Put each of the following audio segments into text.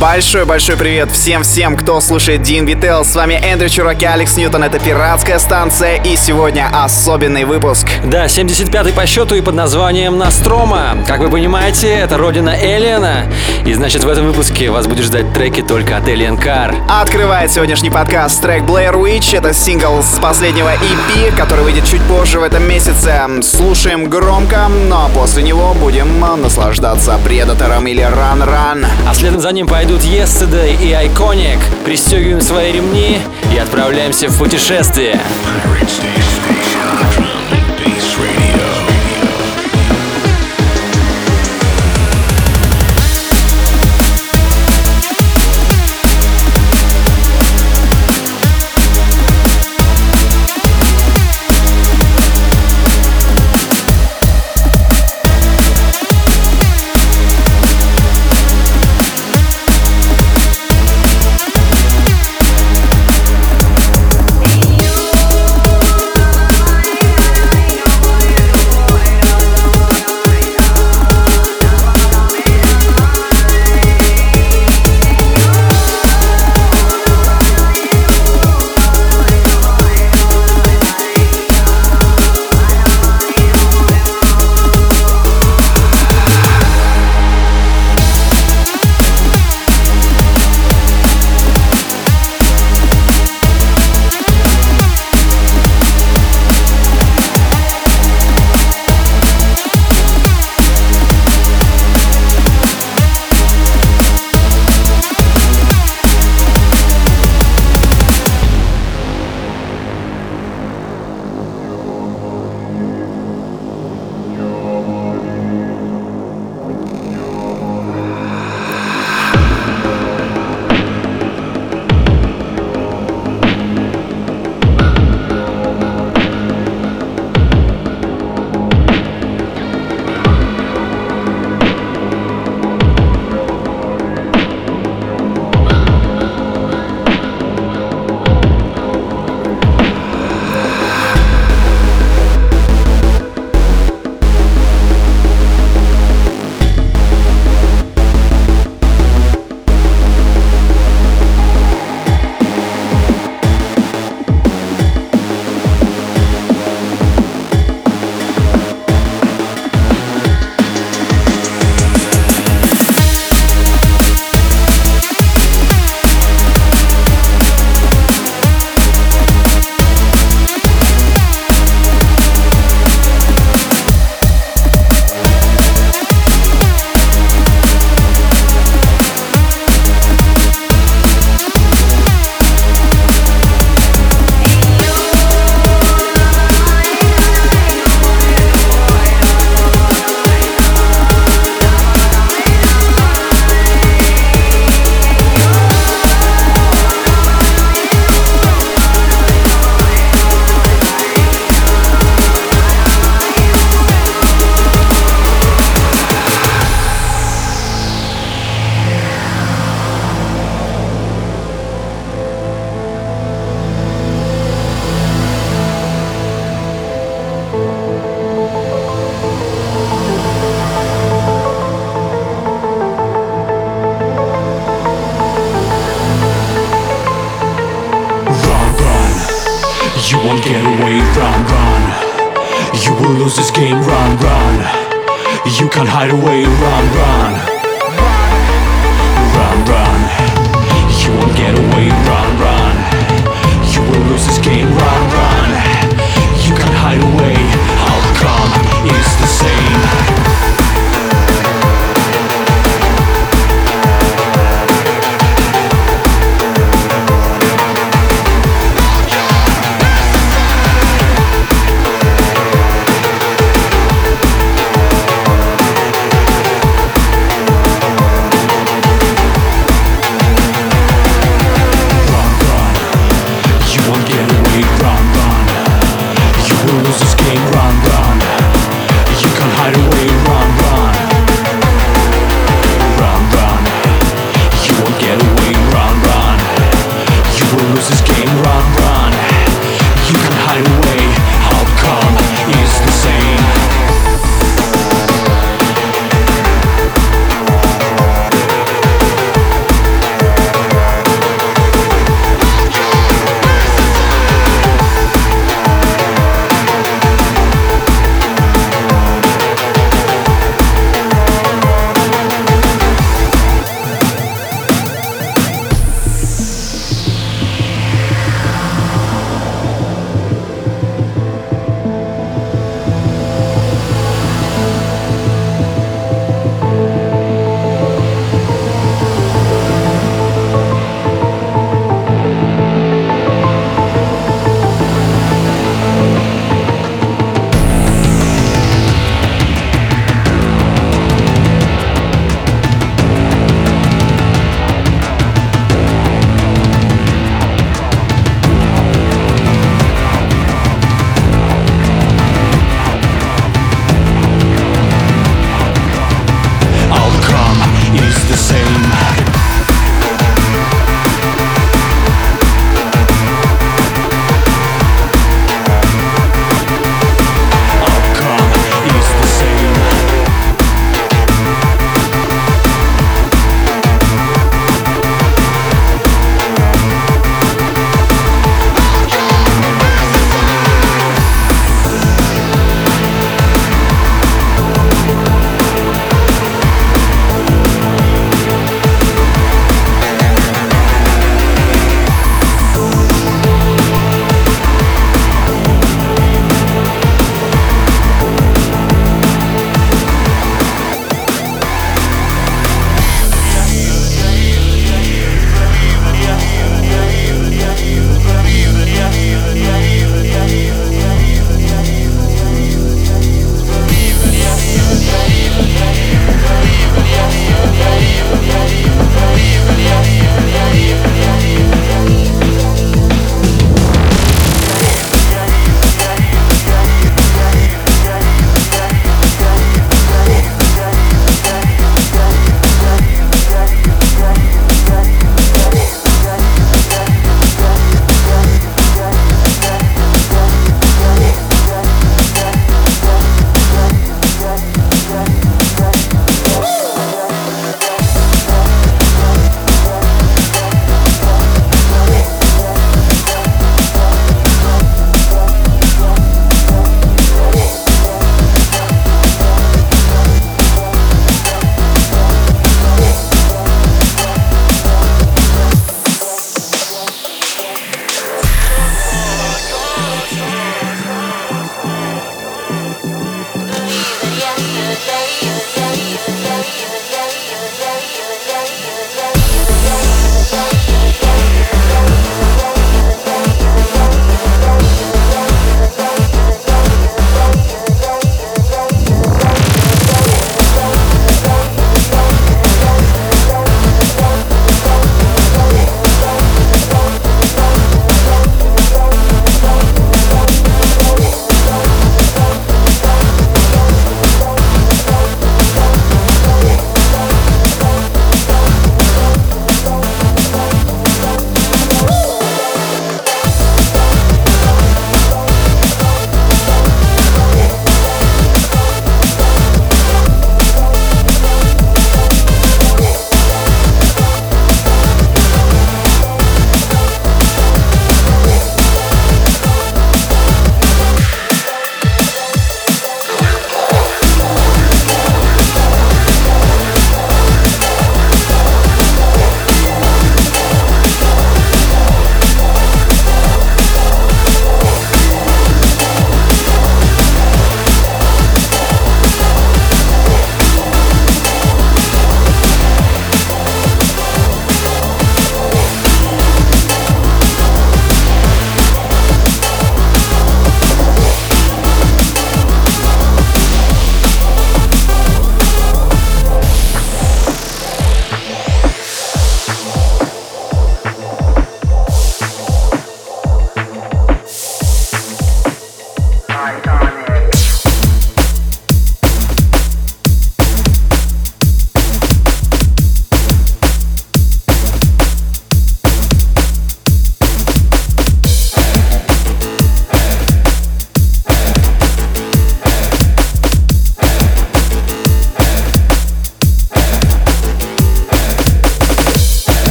Большой-большой привет всем-всем, кто слушает DNB Tales. С вами Эндрю Чурак и Алекс Ньютон. Это пиратская станция и сегодня особенный выпуск. Да, 75-й по счету и под названием Настрома. Как вы понимаете, это родина Элиана. И значит в этом выпуске вас будет ждать треки только от Alien Car. Открывает сегодняшний подкаст трек Blair Witch. Это сингл с последнего EP, который выйдет чуть позже в этом месяце. Слушаем громко, но после него будем наслаждаться Предатором или Run Run. А следом за ним пойдет идут Yesterday и Iconic. Пристегиваем свои ремни и отправляемся в путешествие. won't get away, run, run. You will lose this game, run, run. You can't hide away, run, run. Run, run. You won't get away, run, run. You will lose this game, run, run. You can't hide away, outcome is the same.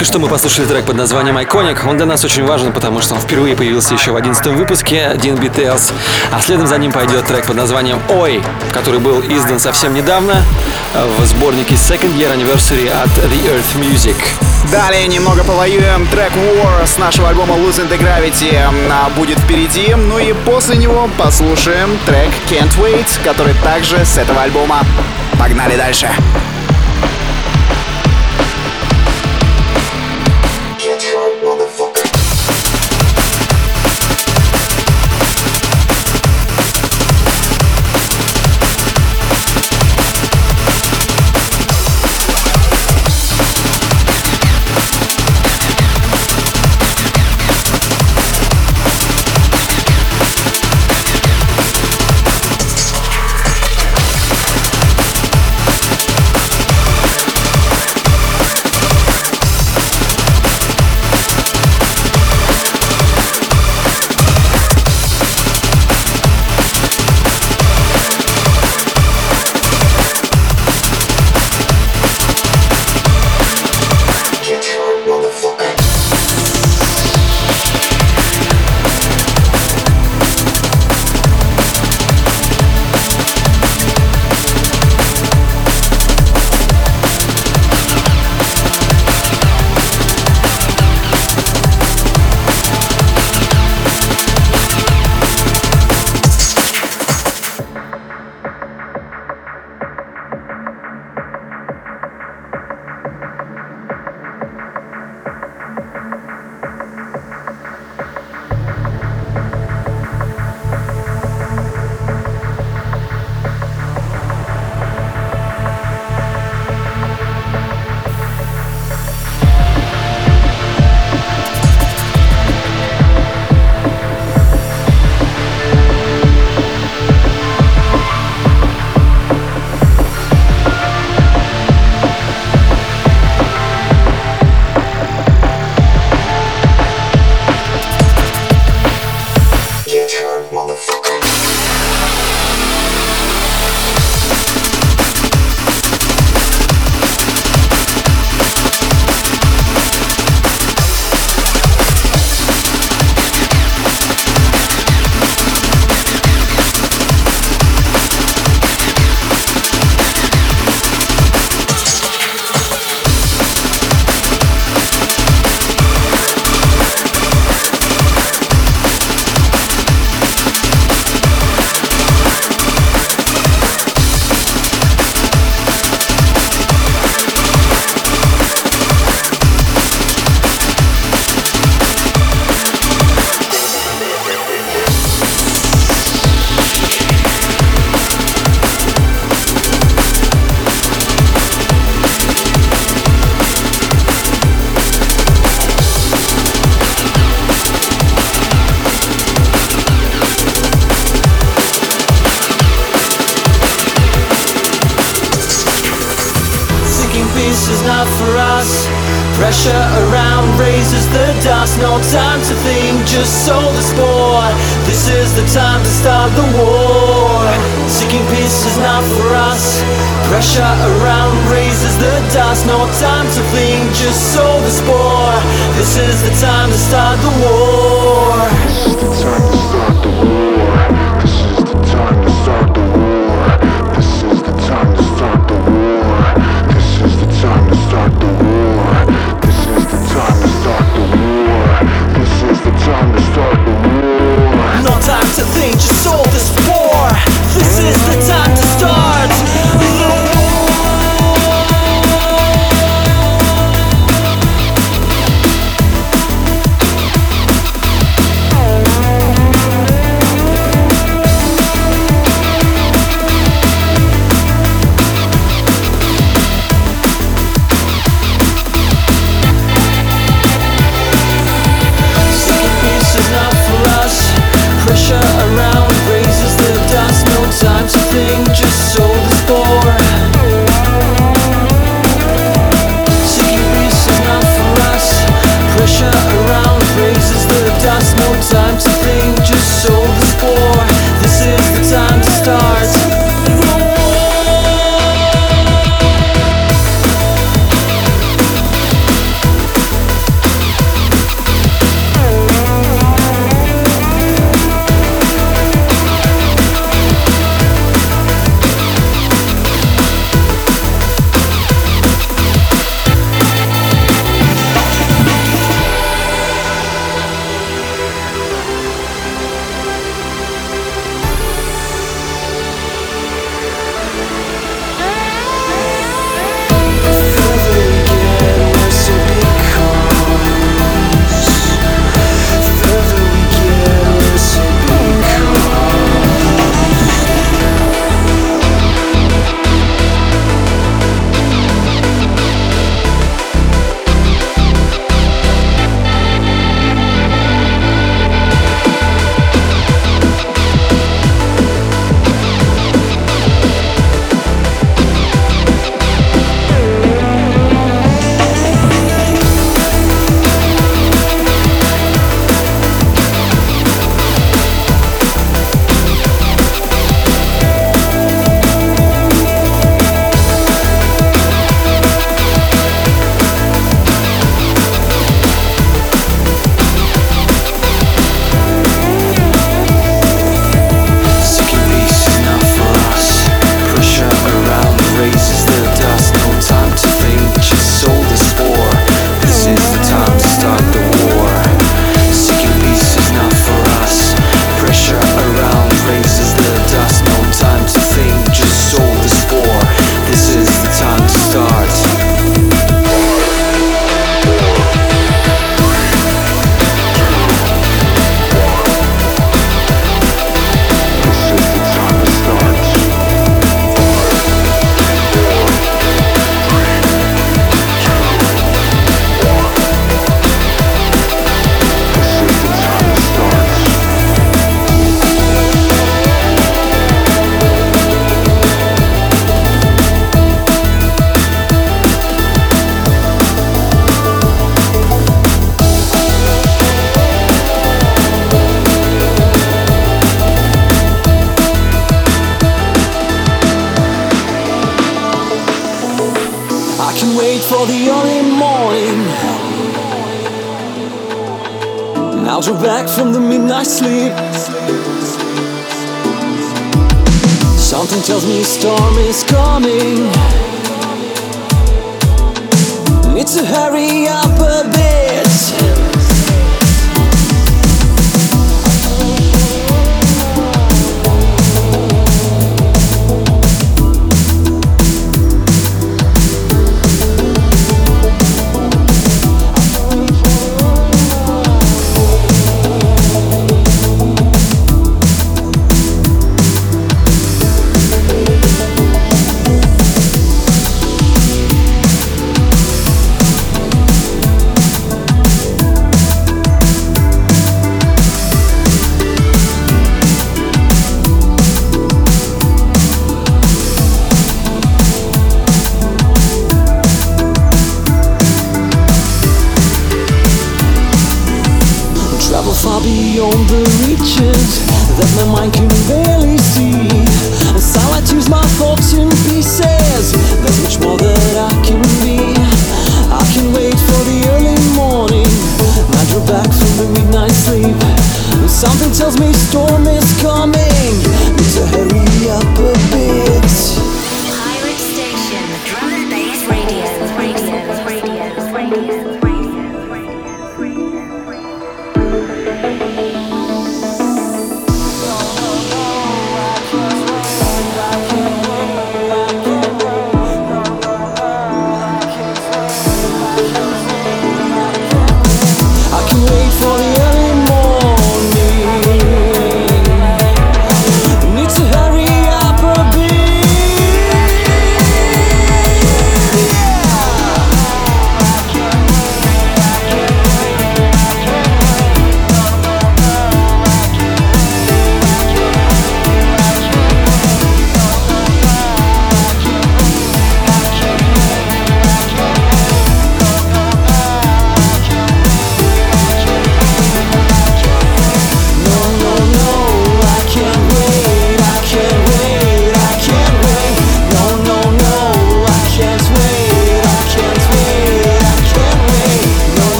Только что мы послушали трек под названием Iconic. Он для нас очень важен, потому что он впервые появился еще в 11 выпуске Dean Beatles. А следом за ним пойдет трек под названием Ой, который был издан совсем недавно в сборнике Second Year Anniversary от The Earth Music. Далее немного повоюем. Трек War с нашего альбома Losing the Gravity а, будет впереди. Ну и после него послушаем трек Can't Wait, который также с этого альбома. Погнали дальше.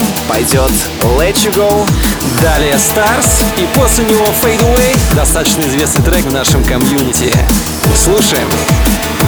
нам пойдет Let You Go. Далее Stars и после него Fade Away, достаточно известный трек в нашем комьюнити. Слушаем. Слушаем.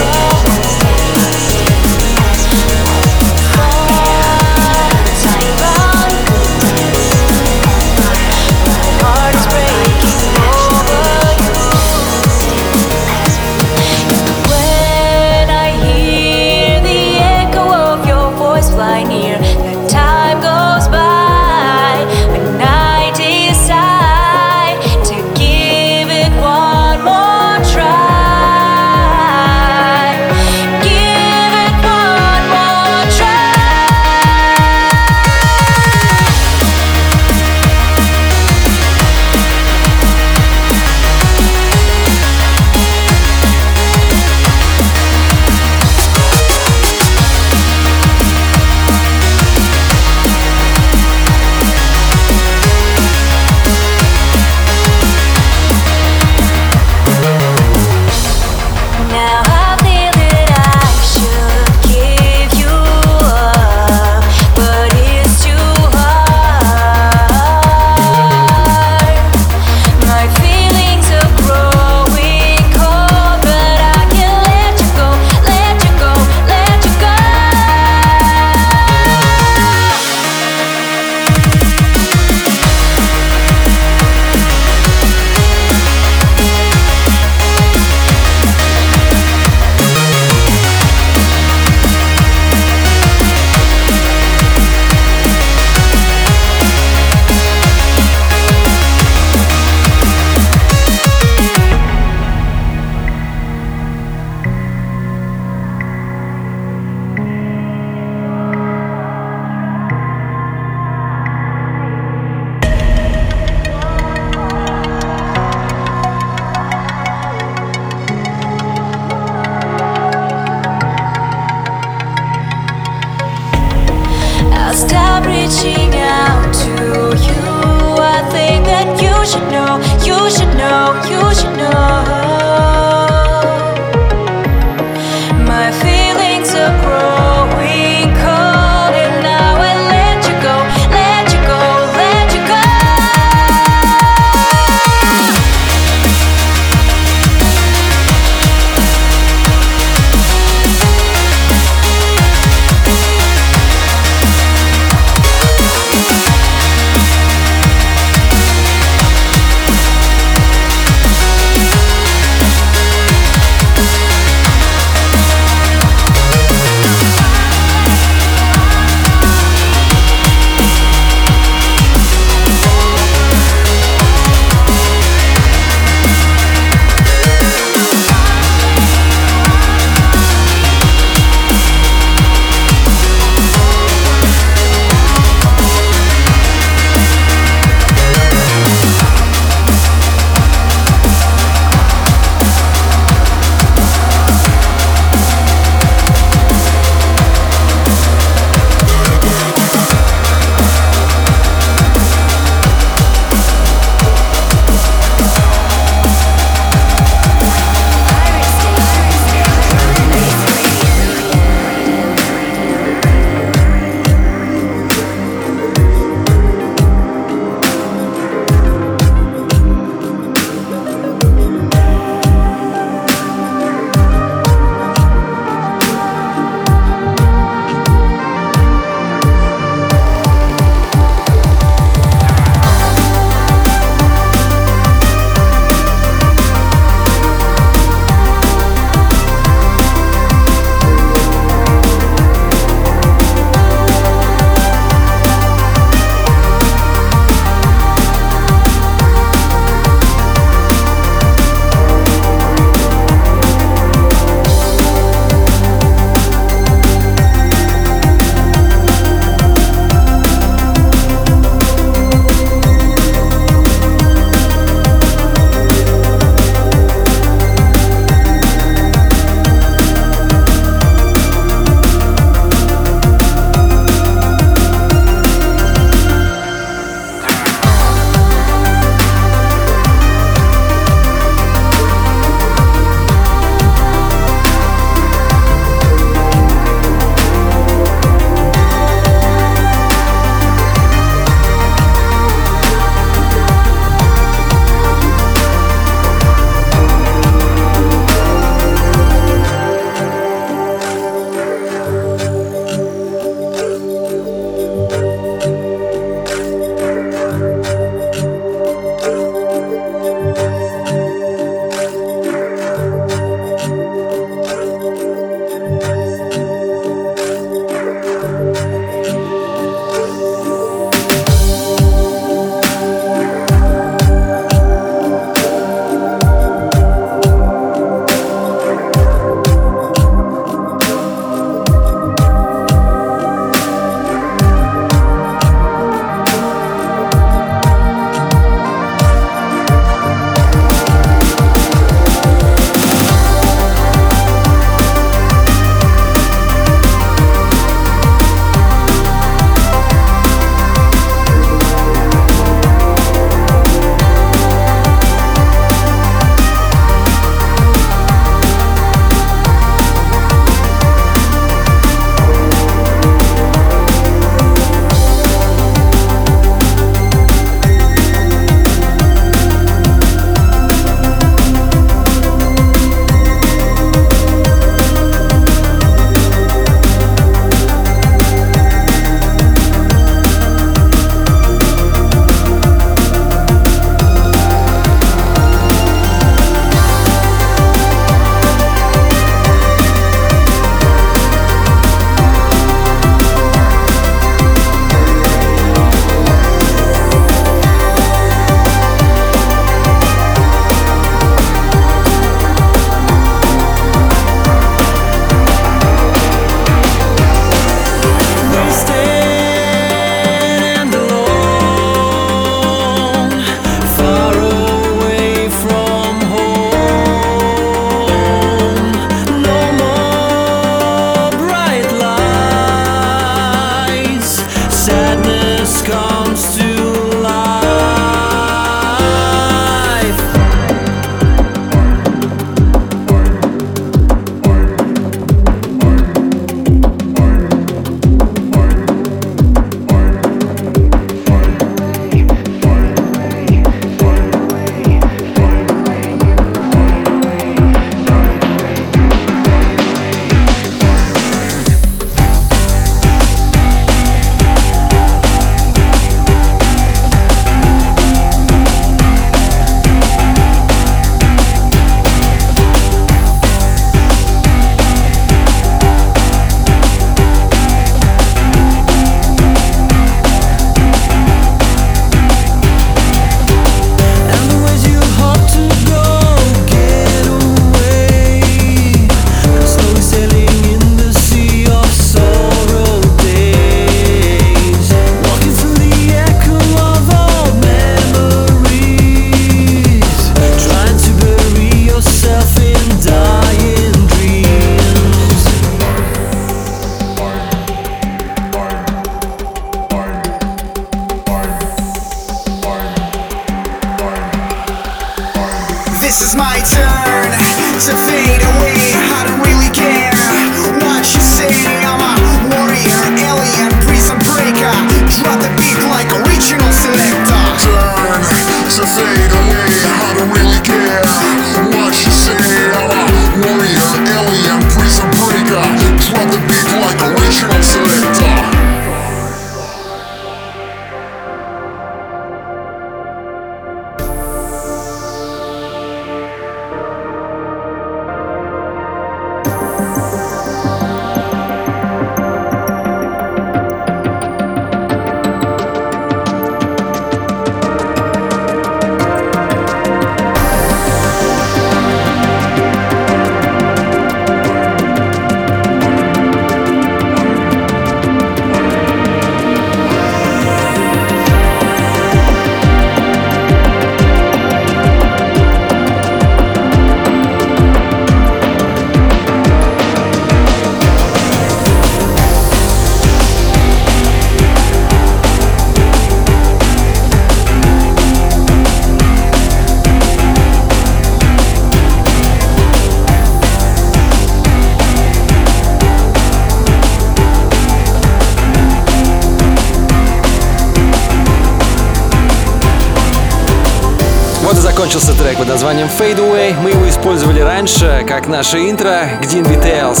Закончился трек под названием Fade Away. Мы его использовали раньше, как наше интро DNB Tales.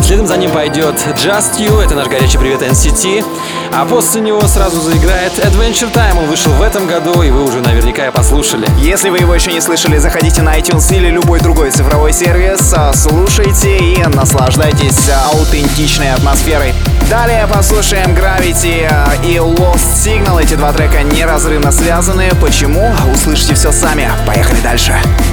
Следом за ним пойдет Just You, это наш горячий привет NCT. А после него сразу заиграет Adventure Time. Он вышел в этом году, и вы уже наверняка послушали. Если вы его еще не слышали, заходите на iTunes или любой другой цифровой сервис, а, слушайте и наслаждайтесь а, аутентичной атмосферой. Далее послушаем Gravity а, и Lost Signal. Эти два трека неразрывно связаны. Почему? Услышите все сами. Поехали дальше. I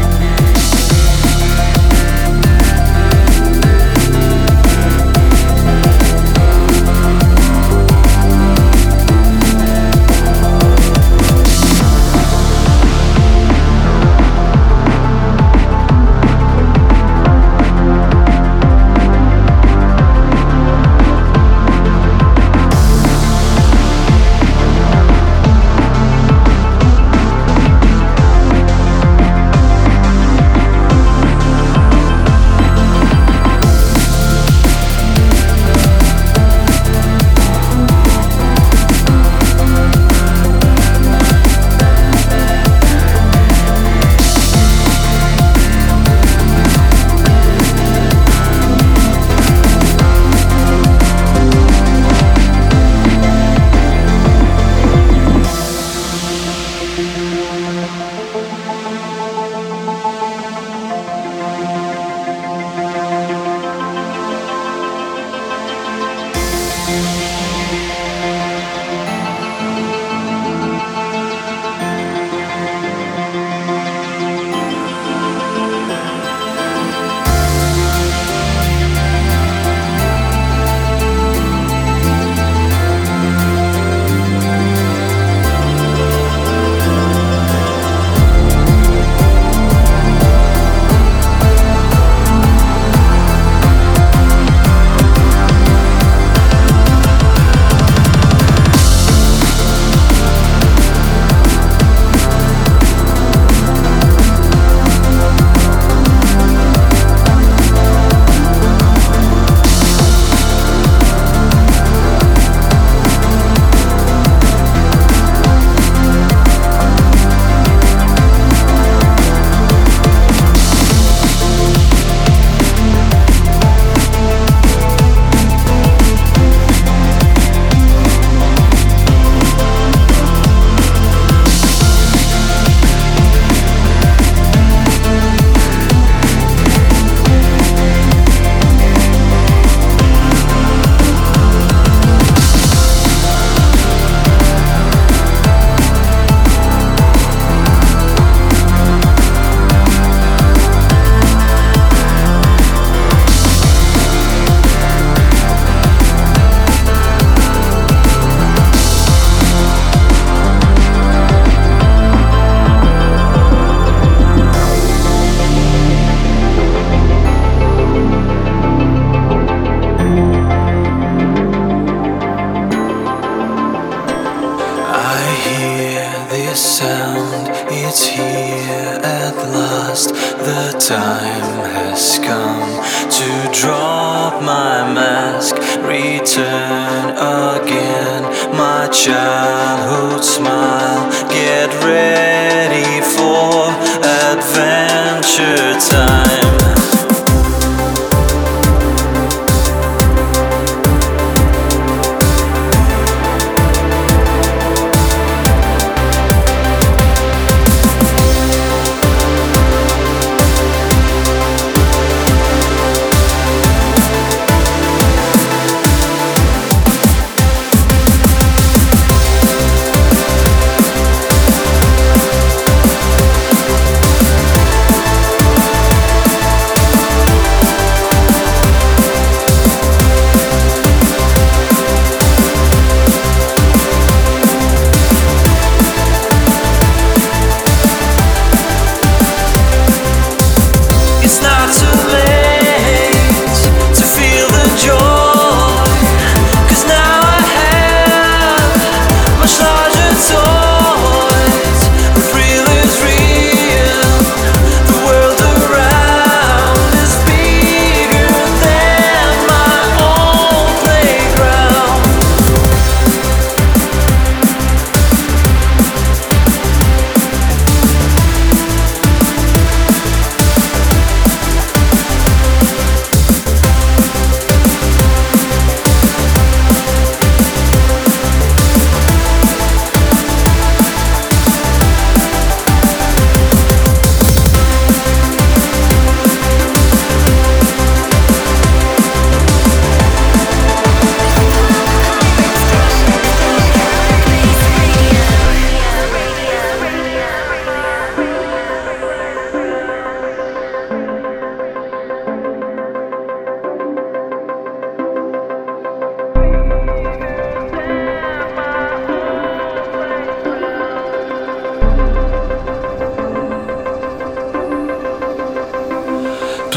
adventure time.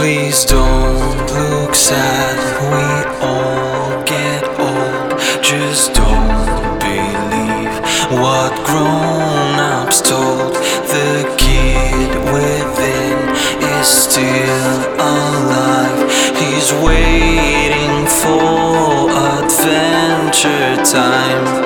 Please don't look sad, we all get old. Just don't believe what grown ups told. The kid within is still alive. He's waiting for adventure time.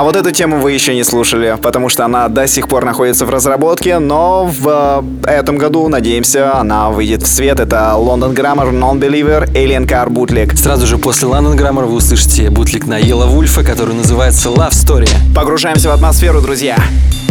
А вот эту тему вы еще не слушали, потому что она до сих пор находится в разработке, но в э, этом году, надеемся, она выйдет в свет. Это London Grammar, Non-Believer, Alien Car Bootleg. Сразу же после London Grammar вы услышите бутлик на Ела Вульфа, который называется Love Story. Погружаемся в атмосферу, друзья. Друзья.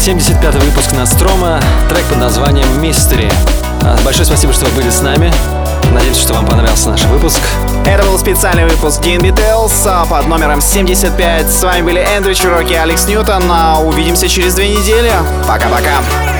75 выпуск Настрома, трек под названием "Мистери". А, большое спасибо, что вы были с нами. Надеюсь, что вам понравился наш выпуск. Это был специальный выпуск Гинби Tales а, под номером 75. С вами были Эндрю Чуроки и Алекс Ньютон. А, увидимся через две недели. Пока-пока.